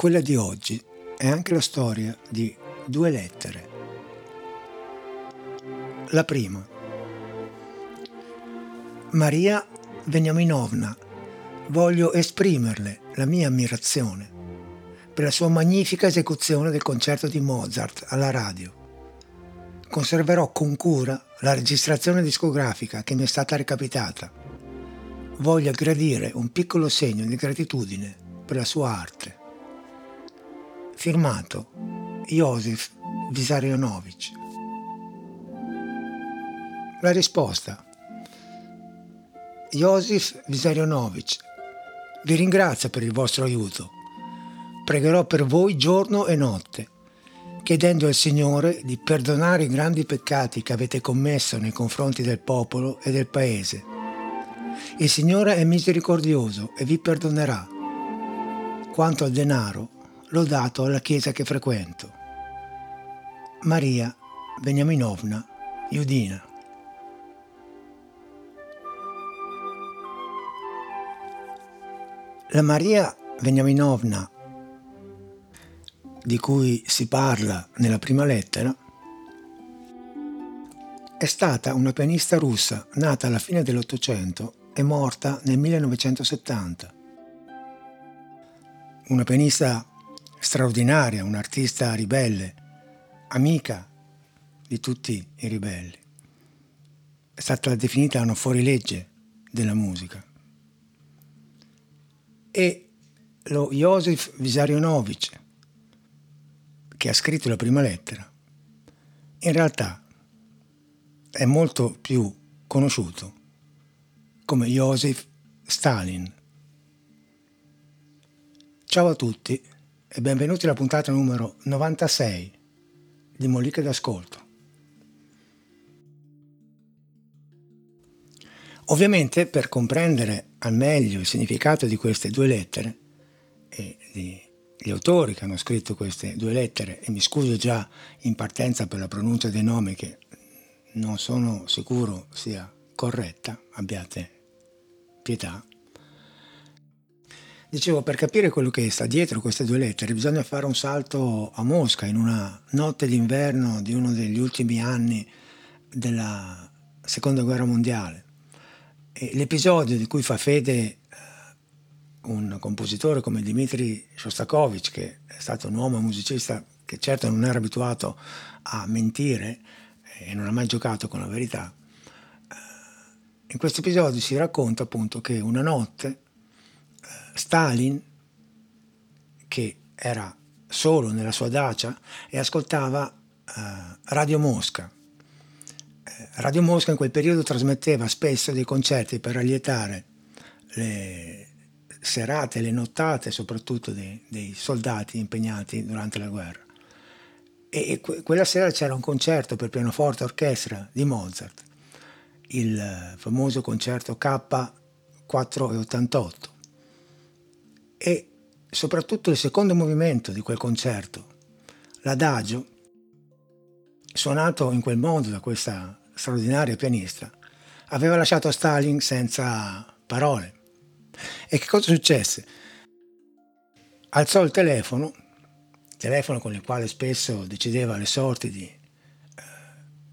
Quella di oggi è anche la storia di due lettere. La prima. Maria Veniaminovna, voglio esprimerle la mia ammirazione per la sua magnifica esecuzione del concerto di Mozart alla radio. Conserverò con cura la registrazione discografica che mi è stata recapitata. Voglio gradire un piccolo segno di gratitudine per la sua arte. Firmato Josef Vissarionovich. La risposta. Josef Vissarionovich, vi ringrazio per il vostro aiuto. Pregherò per voi giorno e notte, chiedendo al Signore di perdonare i grandi peccati che avete commesso nei confronti del popolo e del paese. Il Signore è misericordioso e vi perdonerà. Quanto al denaro, l'ho dato alla chiesa che frequento. Maria Beniaminovna Iudina. La Maria Beniaminovna di cui si parla nella prima lettera è stata una pianista russa nata alla fine dell'Ottocento e morta nel 1970. Una pianista straordinaria, un'artista ribelle, amica di tutti i ribelli. È stata definita una fuorilegge della musica. E lo Josef Vissarionovich, che ha scritto la prima lettera, in realtà è molto più conosciuto come Joseph Stalin. Ciao a tutti e benvenuti alla puntata numero 96 di Moliche d'Ascolto. Ovviamente per comprendere al meglio il significato di queste due lettere e degli autori che hanno scritto queste due lettere, e mi scuso già in partenza per la pronuncia dei nomi che non sono sicuro sia corretta, abbiate pietà, Dicevo, per capire quello che sta dietro queste due lettere bisogna fare un salto a Mosca in una notte d'inverno di uno degli ultimi anni della Seconda Guerra Mondiale. E l'episodio di cui fa fede eh, un compositore come Dmitri Shostakovich, che è stato un uomo musicista che certo non era abituato a mentire e non ha mai giocato con la verità, eh, in questo episodio si racconta appunto che una notte Stalin, che era solo nella sua dacia e ascoltava uh, Radio Mosca. Eh, Radio Mosca in quel periodo trasmetteva spesso dei concerti per allietare le serate, le nottate soprattutto dei, dei soldati impegnati durante la guerra. E, e que- quella sera c'era un concerto per pianoforte e orchestra di Mozart, il famoso concerto K488 e soprattutto il secondo movimento di quel concerto, l'adagio, suonato in quel modo da questa straordinaria pianista, aveva lasciato Stalin senza parole. E che cosa successe? Alzò il telefono, telefono con il quale spesso decideva le sorti di eh,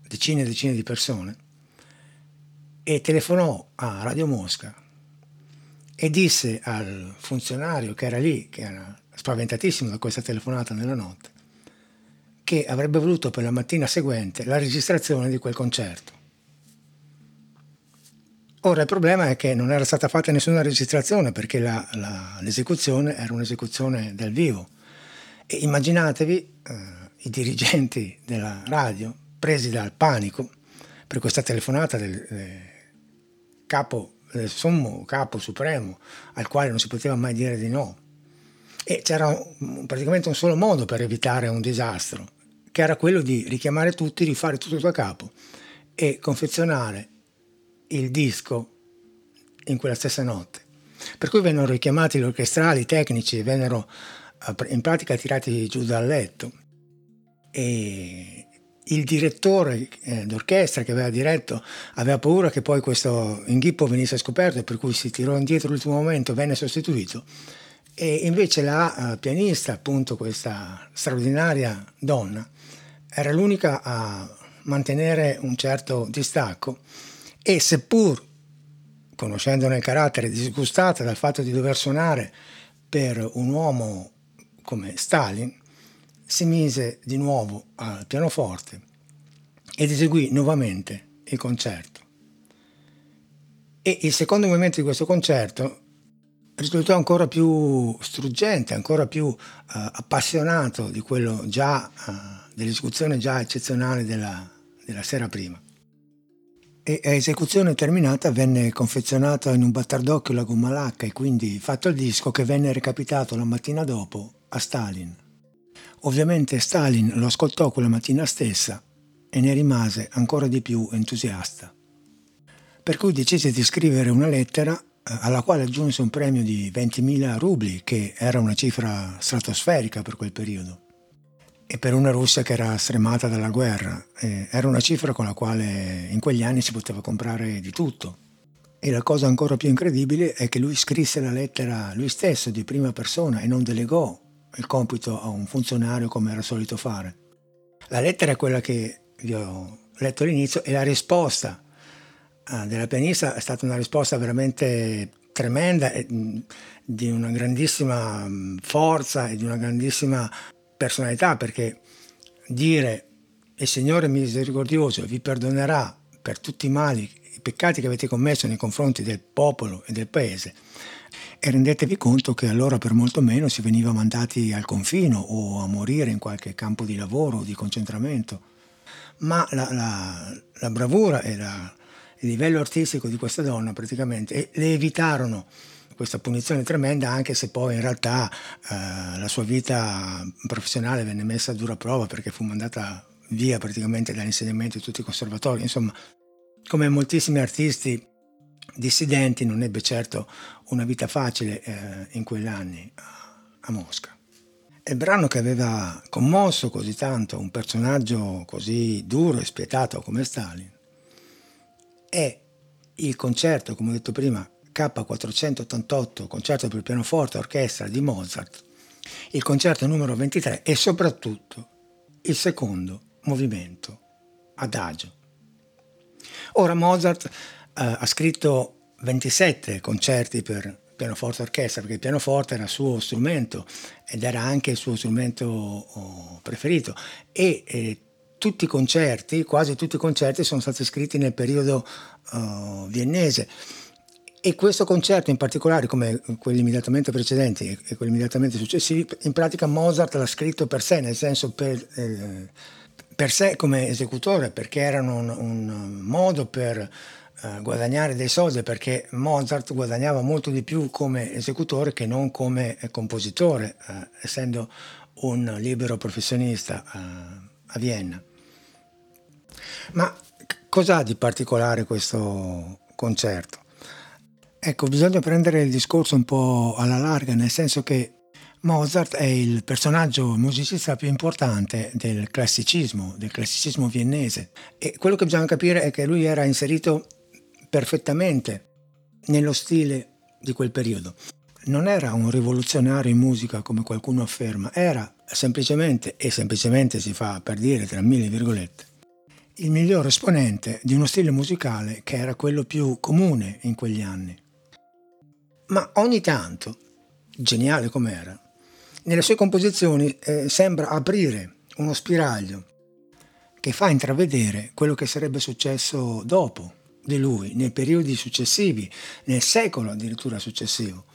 decine e decine di persone, e telefonò a Radio Mosca e disse al funzionario che era lì, che era spaventatissimo da questa telefonata nella notte, che avrebbe voluto per la mattina seguente la registrazione di quel concerto. Ora il problema è che non era stata fatta nessuna registrazione perché la, la, l'esecuzione era un'esecuzione dal vivo. E immaginatevi eh, i dirigenti della radio presi dal panico per questa telefonata del eh, capo del sommo capo supremo al quale non si poteva mai dire di no. E c'era praticamente un solo modo per evitare un disastro, che era quello di richiamare tutti, rifare tutto da capo e confezionare il disco in quella stessa notte. Per cui vennero richiamati gli orchestrali, i tecnici, vennero eh, in pratica tirati giù dal letto e il direttore eh, d'orchestra che aveva diretto aveva paura che poi questo inghippo venisse scoperto per cui si tirò indietro all'ultimo momento, venne sostituito. E invece la uh, pianista, appunto questa straordinaria donna, era l'unica a mantenere un certo distacco e seppur conoscendone il carattere disgustata dal fatto di dover suonare per un uomo come Stalin, si mise di nuovo al pianoforte ed eseguì nuovamente il concerto. E il secondo movimento di questo concerto risultò ancora più struggente, ancora più uh, appassionato di quello già, uh, dell'esecuzione già eccezionale della, della sera prima. E a esecuzione terminata venne confezionata in un battardocchio la gomma lacca e quindi fatto il disco che venne recapitato la mattina dopo a Stalin. Ovviamente Stalin lo ascoltò quella mattina stessa e ne rimase ancora di più entusiasta. Per cui decise di scrivere una lettera alla quale aggiunse un premio di 20.000 rubli, che era una cifra stratosferica per quel periodo. E per una Russia che era stremata dalla guerra, eh, era una cifra con la quale in quegli anni si poteva comprare di tutto. E la cosa ancora più incredibile è che lui scrisse la lettera lui stesso di prima persona e non delegò il compito a un funzionario come era solito fare. La lettera è quella che vi ho letto all'inizio e la risposta Ah, della pianista è stata una risposta veramente tremenda, di una grandissima forza e di una grandissima personalità, perché dire il Signore misericordioso vi perdonerà per tutti i mali, i peccati che avete commesso nei confronti del popolo e del paese, e rendetevi conto che allora per molto meno si veniva mandati al confino o a morire in qualche campo di lavoro o di concentramento. Ma la, la, la bravura e la, il livello artistico di questa donna praticamente le evitarono questa punizione tremenda anche se poi in realtà eh, la sua vita professionale venne messa a dura prova perché fu mandata via praticamente dall'insegnamento di tutti i conservatori insomma come moltissimi artisti dissidenti non ebbe certo una vita facile eh, in quegli anni a Mosca. Il brano che aveva commosso così tanto un personaggio così duro e spietato come Stalin è il concerto, come ho detto prima, K488, concerto per pianoforte e orchestra di Mozart, il concerto numero 23 e soprattutto il secondo movimento, Adagio. Ora Mozart eh, ha scritto 27 concerti per pianoforte orchestra, perché il pianoforte era il suo strumento ed era anche il suo strumento oh, preferito e eh, tutti i concerti, quasi tutti i concerti sono stati scritti nel periodo uh, viennese. E questo concerto in particolare, come quelli immediatamente precedenti e quelli immediatamente successivi, in pratica Mozart l'ha scritto per sé, nel senso per, eh, per sé come esecutore, perché erano un, un modo per eh, guadagnare dei soldi, perché Mozart guadagnava molto di più come esecutore che non come compositore, eh, essendo un libero professionista eh, a Vienna. Ma cos'ha di particolare questo concerto? Ecco, bisogna prendere il discorso un po' alla larga, nel senso che Mozart è il personaggio musicista più importante del classicismo, del classicismo viennese. E quello che bisogna capire è che lui era inserito perfettamente nello stile di quel periodo. Non era un rivoluzionario in musica come qualcuno afferma, era semplicemente, e semplicemente si fa per dire tra mille virgolette, il miglior esponente di uno stile musicale che era quello più comune in quegli anni. Ma ogni tanto, geniale com'era, nelle sue composizioni eh, sembra aprire uno spiraglio che fa intravedere quello che sarebbe successo dopo di lui, nei periodi successivi, nel secolo addirittura successivo.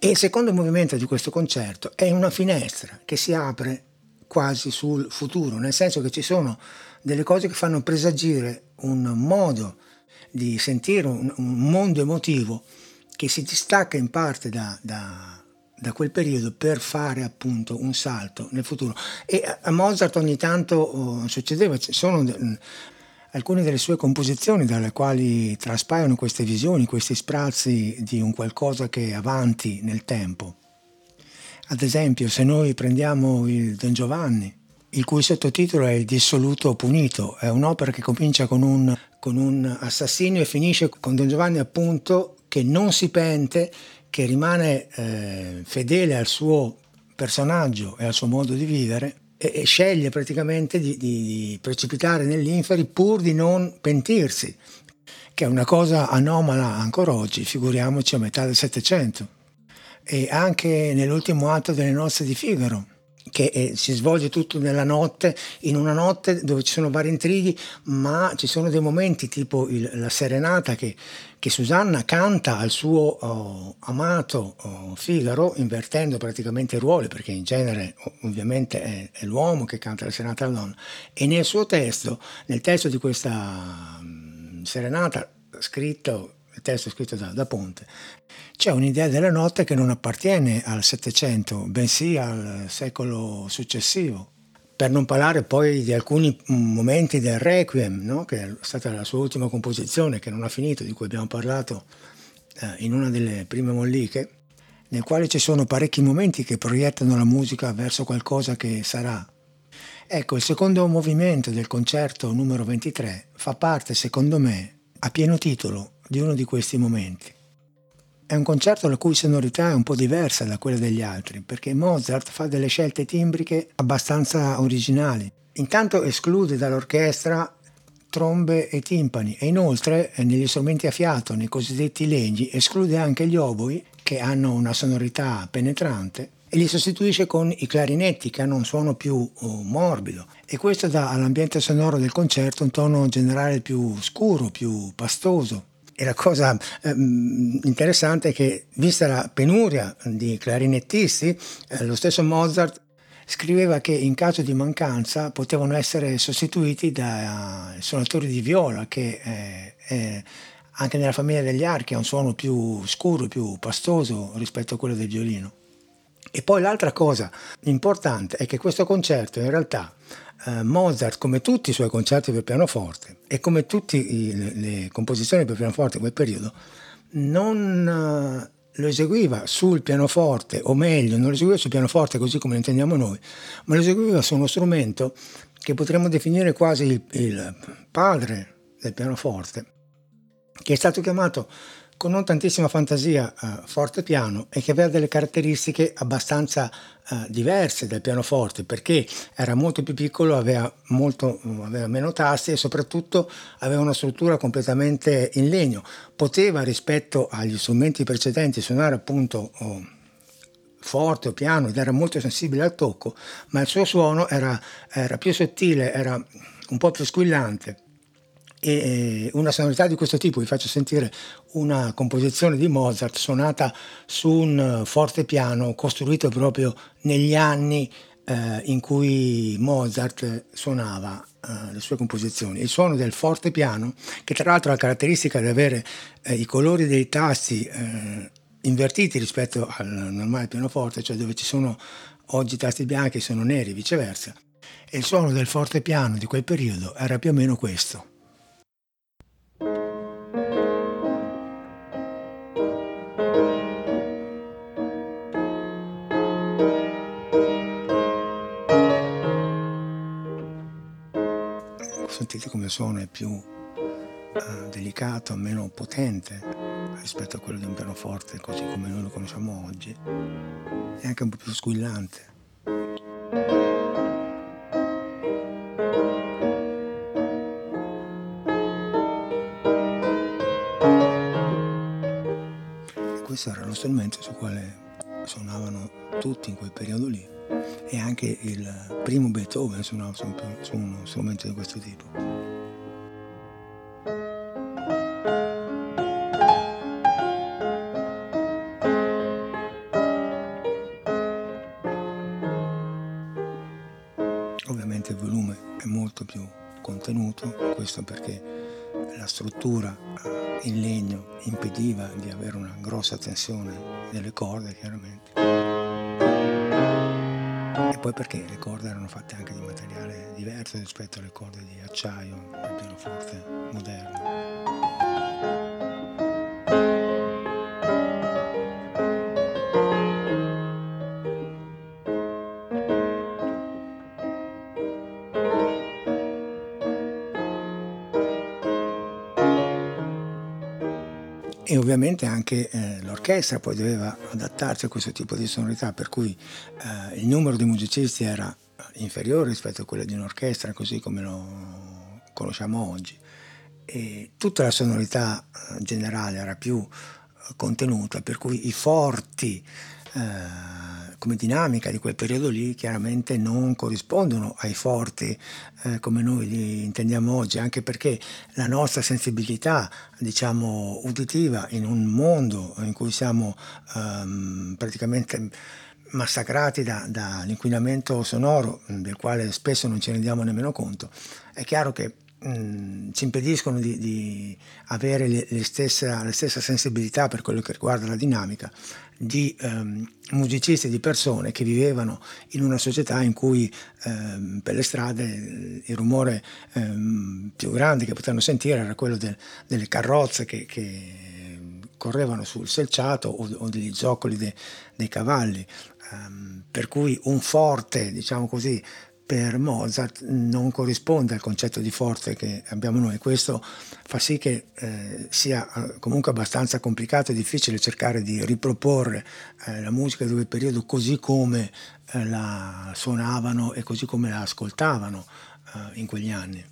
E il secondo movimento di questo concerto è una finestra che si apre quasi sul futuro, nel senso che ci sono delle cose che fanno presagire un modo di sentire un, un mondo emotivo che si distacca in parte da, da, da, quel periodo per fare appunto un salto nel futuro. E a Mozart ogni tanto oh, succedeva, ci sono alcune delle sue composizioni dalle quali traspaiono queste visioni, questi sprazzi di un qualcosa che è avanti nel tempo. Ad esempio, se noi prendiamo il Don Giovanni, il cui sottotitolo è Il dissoluto punito, è un'opera che comincia con un, con un assassinio e finisce con Don Giovanni appunto che non si pente che rimane eh, fedele al suo personaggio e al suo modo di vivere e, e sceglie praticamente di, di, di precipitare nell'inferi pur di non pentirsi, che è una cosa anomala ancora oggi, figuriamoci a metà del Settecento. E anche nell'ultimo atto delle nozze di Figaro, che eh, si svolge tutto nella notte, in una notte dove ci sono vari intrighi, ma ci sono dei momenti tipo il, la serenata che, che, Susanna canta al suo oh, amato oh, Figaro, invertendo praticamente i ruoli, perché in genere ovviamente è, è, l'uomo che canta la serenata alla donna, e nel suo testo, nel testo di questa um, serenata, scritto il testo scritto da, da, Ponte, c'è un'idea della notte che non appartiene al Settecento, bensì al secolo successivo. Per non parlare poi di alcuni momenti del Requiem, no? che è stata la sua ultima composizione, che non ha finito, di cui abbiamo parlato eh, in una delle prime molliche, nel quale ci sono parecchi momenti che proiettano la musica verso qualcosa che sarà. Ecco, il secondo movimento del concerto numero 23 fa parte, secondo me, a pieno titolo di uno di questi momenti. È un concerto la cui sonorità è un po' diversa da quella degli altri, perché Mozart fa delle scelte timbriche abbastanza originali. Intanto esclude dall'orchestra trombe e timpani e inoltre eh, negli strumenti a fiato, nei cosiddetti legni, esclude anche gli oboi che hanno una sonorità penetrante e li sostituisce con i clarinetti che hanno un suono più oh, morbido e questo dà all'ambiente sonoro del concerto un tono generale più scuro, più pastoso, e la cosa ehm, interessante è che, vista la penuria di clarinettisti, eh, lo stesso Mozart scriveva che in caso di mancanza potevano essere sostituiti da uh, suonatori di viola, che eh, eh, anche nella famiglia degli archi ha un suono più scuro, più pastoso rispetto a quello del violino. E poi l'altra cosa importante è che questo concerto in realtà eh, Mozart, come tutti i suoi concerti per pianoforte e come tutte le, le, composizioni per pianoforte di quel periodo, non uh, lo eseguiva sul pianoforte, o meglio, non lo eseguiva sul pianoforte così come lo intendiamo noi, ma lo eseguiva su uno strumento che potremmo definire quasi il, il padre del pianoforte, che è stato chiamato con non tantissima fantasia eh, forte piano e che aveva delle caratteristiche abbastanza eh, diverse dal pianoforte perché era molto più piccolo, aveva, molto, aveva meno tasti e soprattutto aveva una struttura completamente in legno. Poteva rispetto agli strumenti precedenti suonare appunto oh, forte o piano ed era molto sensibile al tocco, ma il suo suono era, era più sottile, era un po' più squillante e una sonorità di questo tipo, vi faccio sentire una composizione di Mozart suonata su un fortepiano costruito proprio negli anni eh, in cui Mozart suonava eh, le sue composizioni. Il suono del fortepiano, che tra l'altro ha la caratteristica di avere eh, i colori dei tasti eh, invertiti rispetto al normale pianoforte, cioè dove ci sono oggi tasti bianchi sono neri, viceversa. E il suono del fortepiano di quel periodo era più o meno questo. Sentite come suono è più uh, delicato, meno potente rispetto a quello di un pianoforte così come noi lo conosciamo oggi, e anche un po' più squillante. E questo era lo strumento sul quale suonavano tutti in quel periodo lì e anche il primo Beethoven su, su uno strumento di questo tipo. Ovviamente il volume è molto più contenuto, questo perché la struttura eh, in legno impediva di avere una grossa tensione delle corde chiaramente e poi perché le corde erano fatte anche di materiale diverso rispetto alle corde di acciaio del pianoforte moderno. Ovviamente anche eh, l'orchestra poi doveva adattarsi a questo tipo di sonorità, per cui eh, il numero di musicisti era inferiore rispetto a quello di un'orchestra, così come lo conosciamo oggi. E tutta la sonorità eh, generale era più eh, contenuta, per cui i forti eh, come dinamica di quel periodo lì chiaramente non corrispondono ai forti eh, come noi li intendiamo oggi, anche perché la nostra sensibilità, diciamo, uditiva in un mondo in cui siamo ehm, praticamente massacrati da, dall'inquinamento sonoro, del quale spesso non ci rendiamo nemmeno conto, è chiaro che mh, ci impediscono di, di avere le, le stessa, la stessa sensibilità per quello che riguarda la dinamica di ehm, musicisti, di persone che vivevano in una società in cui ehm, per le strade il rumore ehm, più grande che potevano sentire era quello del, delle carrozze che, che, correvano sul selciato o, o degli zoccoli de, dei cavalli. Um, per cui un forte, diciamo così, per Mozart non corrisponde al concetto di forte che abbiamo noi. Questo fa sì che eh, sia eh, comunque abbastanza complicato e difficile cercare di riproporre eh, la musica di quel periodo così come eh, la suonavano e così come la ascoltavano eh, in quegli anni.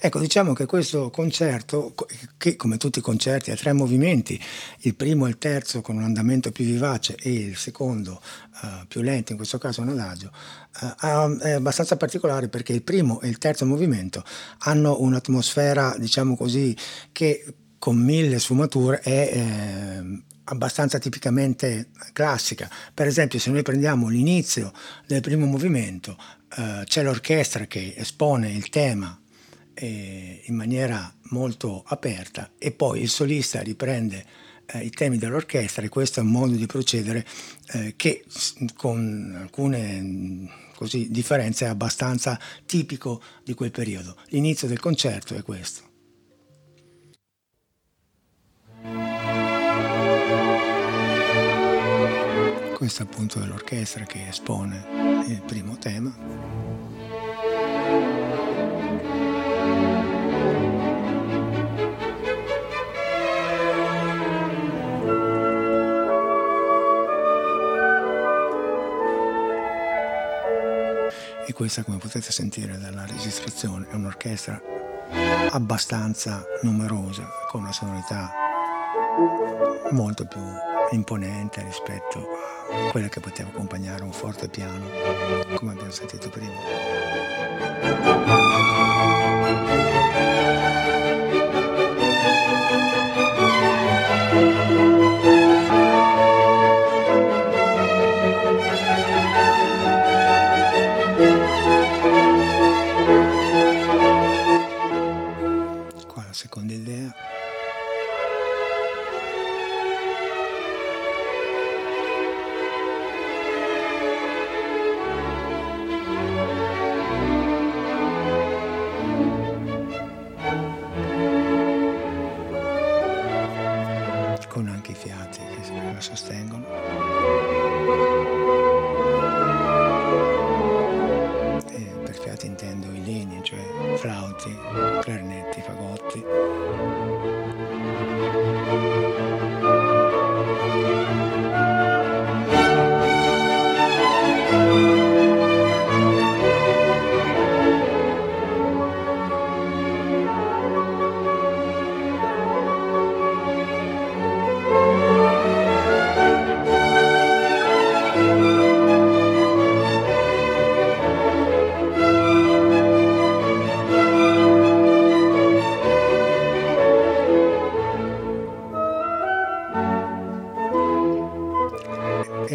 Ecco, diciamo che questo concerto, che come tutti i concerti ha tre movimenti, il primo e il terzo con un andamento più vivace e il secondo uh, più lento, in questo caso un adagio, uh, è abbastanza particolare perché il primo e il terzo movimento hanno un'atmosfera, diciamo così, che con mille sfumature è eh, abbastanza tipicamente classica. Per esempio, se noi prendiamo l'inizio del primo movimento, eh, c'è l'orchestra che espone il tema eh, in maniera molto aperta e poi il solista riprende eh, i temi dell'orchestra e questo è un modo di procedere eh, che con alcune così, differenze è abbastanza tipico di quel periodo. L'inizio del concerto è questo. Questo appunto è l'orchestra che espone il primo tema. E questa come potete sentire dalla registrazione è un'orchestra abbastanza numerosa con una sonorità molto più imponente rispetto a quella che poteva accompagnare un forte piano come abbiamo sentito prima.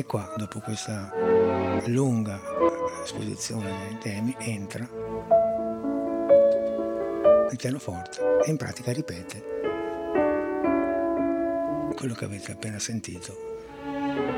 Questa lunga esposizione dei temi entra il pianoforte e in pratica ripete quello che avete appena sentito.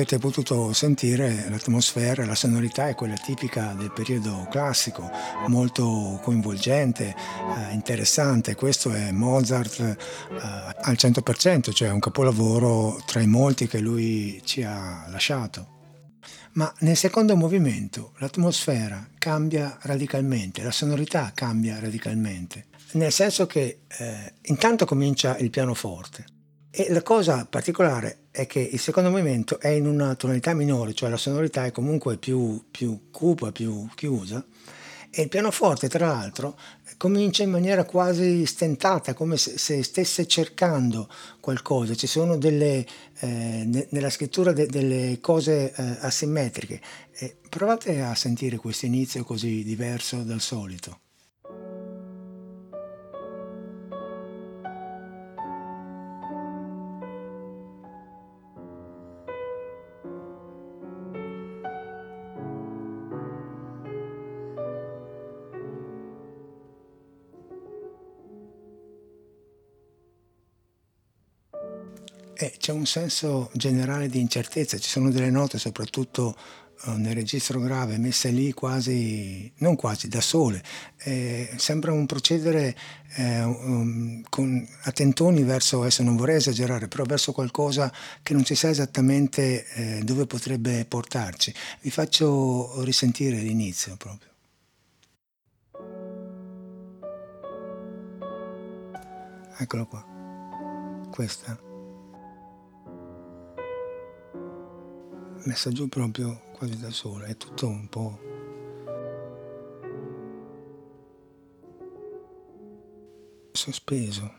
Avete potuto sentire, l'atmosfera, la sonorità è quella tipica del periodo classico, molto coinvolgente, eh, interessante. Questo è Mozart eh, al 100%, cioè un capolavoro tra i molti che lui ci ha lasciato. Ma nel secondo movimento l'atmosfera cambia radicalmente, la sonorità cambia radicalmente, nel senso che eh, intanto comincia il pianoforte e la cosa particolare è che il secondo movimento è in una tonalità minore, cioè la sonorità è comunque più, più cupa, più chiusa, e il pianoforte, tra l'altro, comincia in maniera quasi stentata, come se, se stesse cercando qualcosa. Ci sono delle, eh, nella scrittura de, delle cose eh, asimmetriche. E provate a sentire questo inizio così diverso dal solito. Eh, c'è un senso generale di incertezza, ci sono delle note soprattutto eh, nel registro grave messe lì quasi, non quasi, da sole. Eh, sembra un procedere eh, um, con, a verso, adesso non vorrei esagerare, però verso qualcosa che non si sa esattamente eh, dove potrebbe portarci. Vi faccio risentire l'inizio proprio. Eccolo qua. Questa. Messa giù proprio quasi da sola, è tutto un po'... sospeso.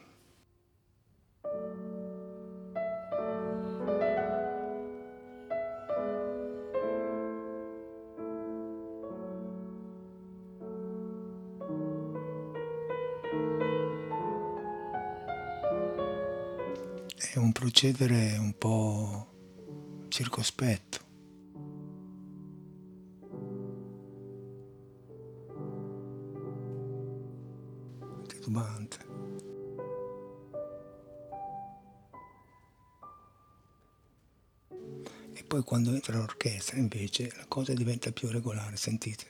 È un procedere un po' circospetto. Titubante. E poi quando entra l'orchestra invece la cosa diventa più regolare, sentite.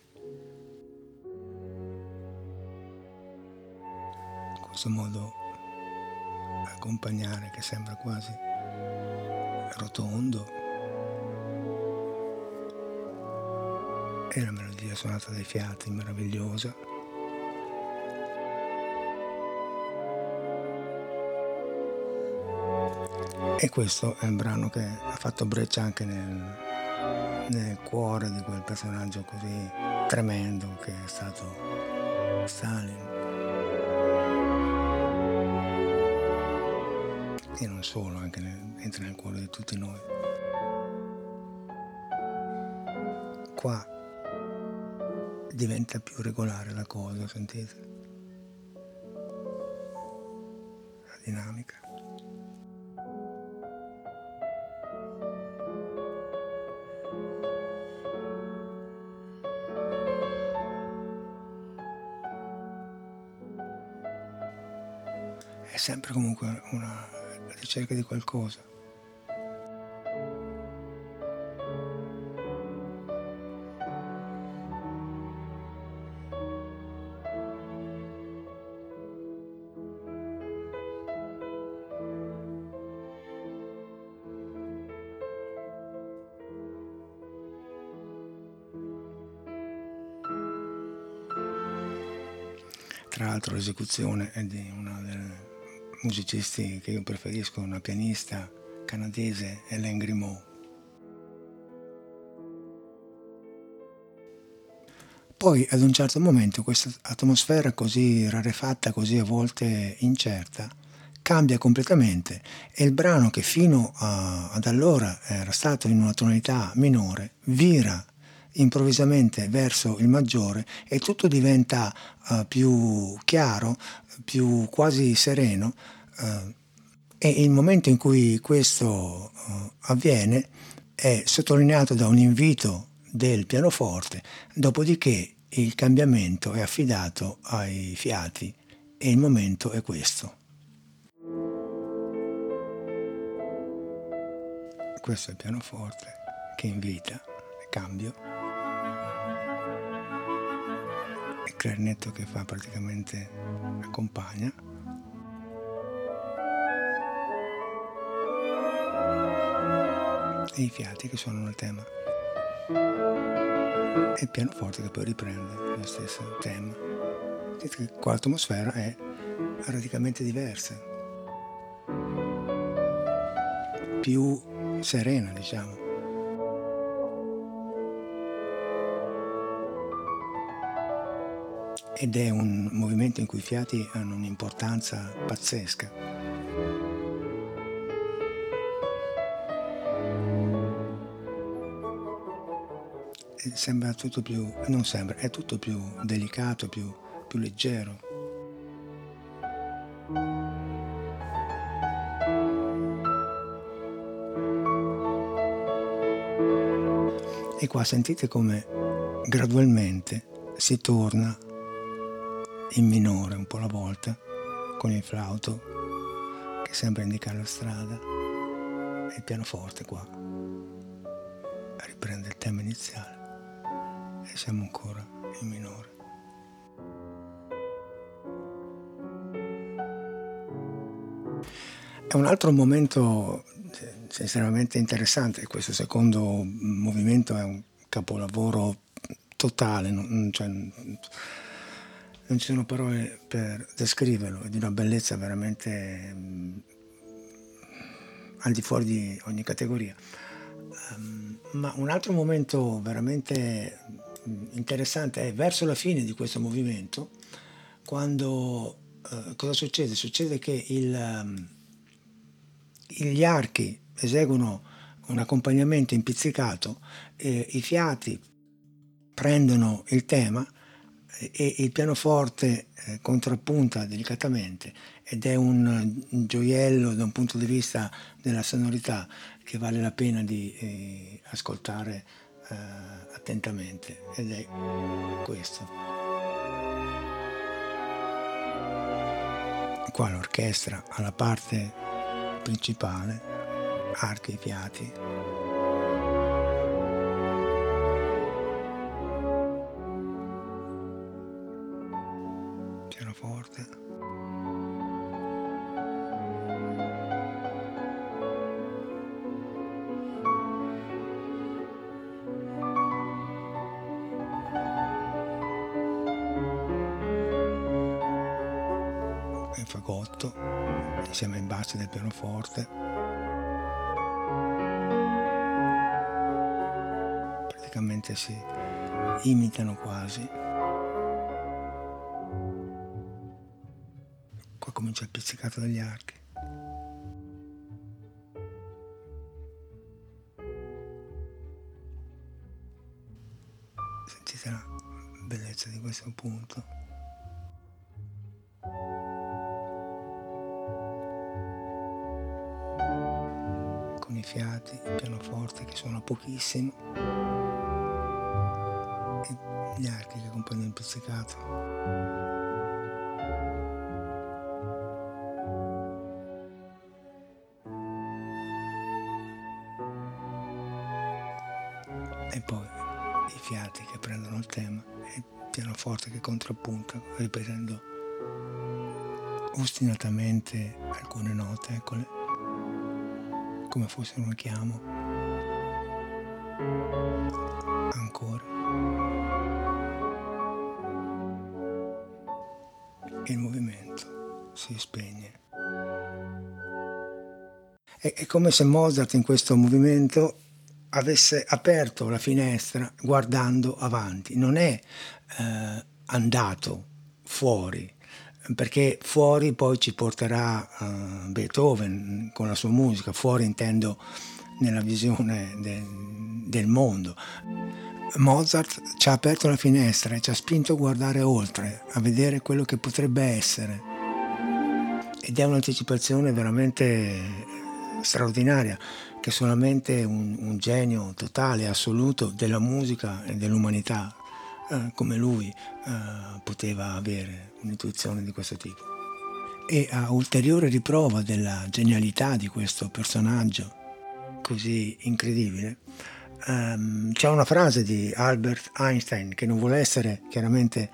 In questo modo accompagnare che sembra quasi rotondo e la melodia suonata dai fiati meravigliosa. E questo è un brano che ha fatto breccia anche nel, nel cuore di quel personaggio così tremendo che è stato Stalin. E non solo, anche nel, entra nel cuore di tutti noi. Qua diventa più regolare la cosa, sentite? La dinamica. È sempre comunque una ricerca di qualcosa. Tra l'altro l'esecuzione è di una delle musicisti che io preferisco, una pianista canadese, Hélène Grimaud. Poi ad un certo momento questa atmosfera così rarefatta, così a volte incerta, cambia completamente e il brano che fino a, ad allora era stato in una tonalità minore vira improvvisamente verso il maggiore e tutto diventa uh, più chiaro, più quasi sereno uh, e il momento in cui questo uh, avviene è sottolineato da un invito del pianoforte, dopodiché il cambiamento è affidato ai fiati e il momento è questo. questo è il pianoforte che invita cambio. Il clarinetto che fa praticamente accompagna. E i fiati che suonano il tema. E il pianoforte che poi riprende lo stesso tema. Qua l'atmosfera è radicalmente diversa. Più serena, diciamo. Ed è un movimento in cui i fiati hanno un'importanza pazzesca. Sembra tutto più, non sembra, è tutto più delicato, più, più leggero. E qua sentite come gradualmente si torna in minore un po' alla volta con il flauto che sembra indicare la strada e il pianoforte qua riprende il tema iniziale e siamo ancora in minore. È un altro momento estremamente interessante. Questo secondo movimento è un capolavoro totale, cioè, non ci sono parole per descriverlo, è di una bellezza veramente um, al di fuori di ogni categoria. Um, ma un altro momento veramente interessante è verso la fine di questo movimento, quando uh, cosa succede? Succede che il, um, gli archi eseguono un accompagnamento impizzicato, eh, i fiati prendono il tema e il pianoforte eh, contrappunta delicatamente ed è un, gioiello da un punto di vista della sonorità che vale la pena di eh, ascoltare eh, attentamente ed è questo. Qua l'orchestra ha la parte principale archi, fiati. Pianoforte praticamente si imitano quasi. Qua comincia il pizzicato degli archi. Suona pochissimo gli archi che accompagnano il pizzicato. E poi i fiati che prendono il tema e il pianoforte che contrappunta, ripetendo ostinatamente alcune note, eccole, come fossero un chiamo. Ancora. il movimento si spegne. È, come se Mozart in questo movimento avesse aperto la finestra guardando avanti, non è eh, andato fuori, perché fuori poi ci porterà uh, Beethoven con la sua musica, fuori intendo nella visione de, del mondo. Mozart ci ha aperto la finestra e ci ha spinto a guardare oltre, a vedere quello che potrebbe essere. Ed è un'anticipazione veramente straordinaria che solamente un, un genio totale, assoluto della musica e dell'umanità eh, come lui eh, poteva avere un'intuizione di questo tipo. E a ulteriore riprova della genialità di questo personaggio così incredibile, um, c'è una frase di Albert Einstein che non vuole essere chiaramente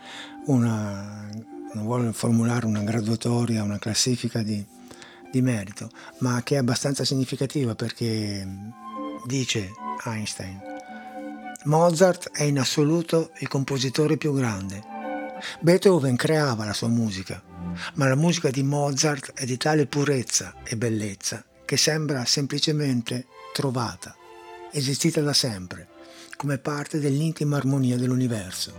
una, non vuole formulare una graduatoria, una classifica di, di merito, ma che è abbastanza significativa perché dice Einstein, Mozart è in assoluto il compositore più grande. Beethoven creava la sua musica, ma la musica di Mozart è di tale purezza e bellezza che sembra semplicemente trovata, esistita da sempre, come parte dell'intima armonia dell'universo.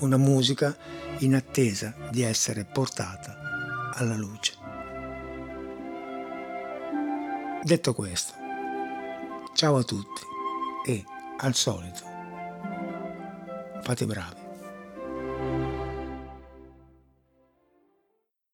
Una musica in attesa di essere portata alla luce. Detto questo, ciao a tutti e al solito fate bravi.